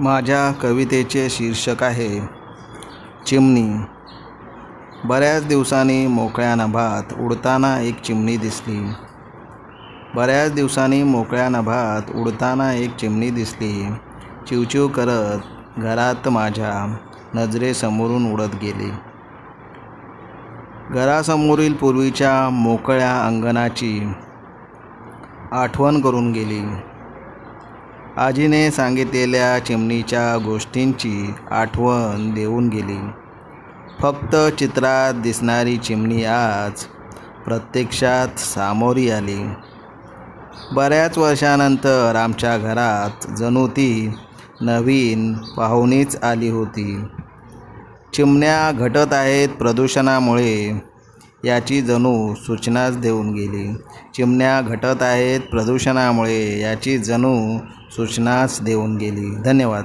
माझ्या कवितेचे शीर्षक आहे चिमणी. बऱ्याच दिवसांनी मोकळ्या नभात उडताना एक चिमणी दिसली. बऱ्याच दिवसांनी मोकळ्या नभात उडताना एक चिमणी दिसली. चिवचिव करत घरात माझ्या नजरेसमोरून उडत गेली. घरासमोरील पूर्वीच्या मोकळ्या अंगणाची आठवण करून गेली. आजीने सांगितलेल्या चिमणीच्या गोष्टींची आठवण देऊन गेली. फक्त चित्रात दिसणारी चिमणी आज प्रत्यक्षात सामोरी आली. बऱ्याच वर्षानंतर आमच्या घरात जणू ती नवीन पाहुणीच आली होती. चिमण्या घटत आहेत प्रदूषणामुळे. याची जणू सूचनाच देऊन गेली. चिमण्या घटत आहेत प्रदूषणामुळे याची जणू सूचनाच देऊन गेली. धन्यवाद.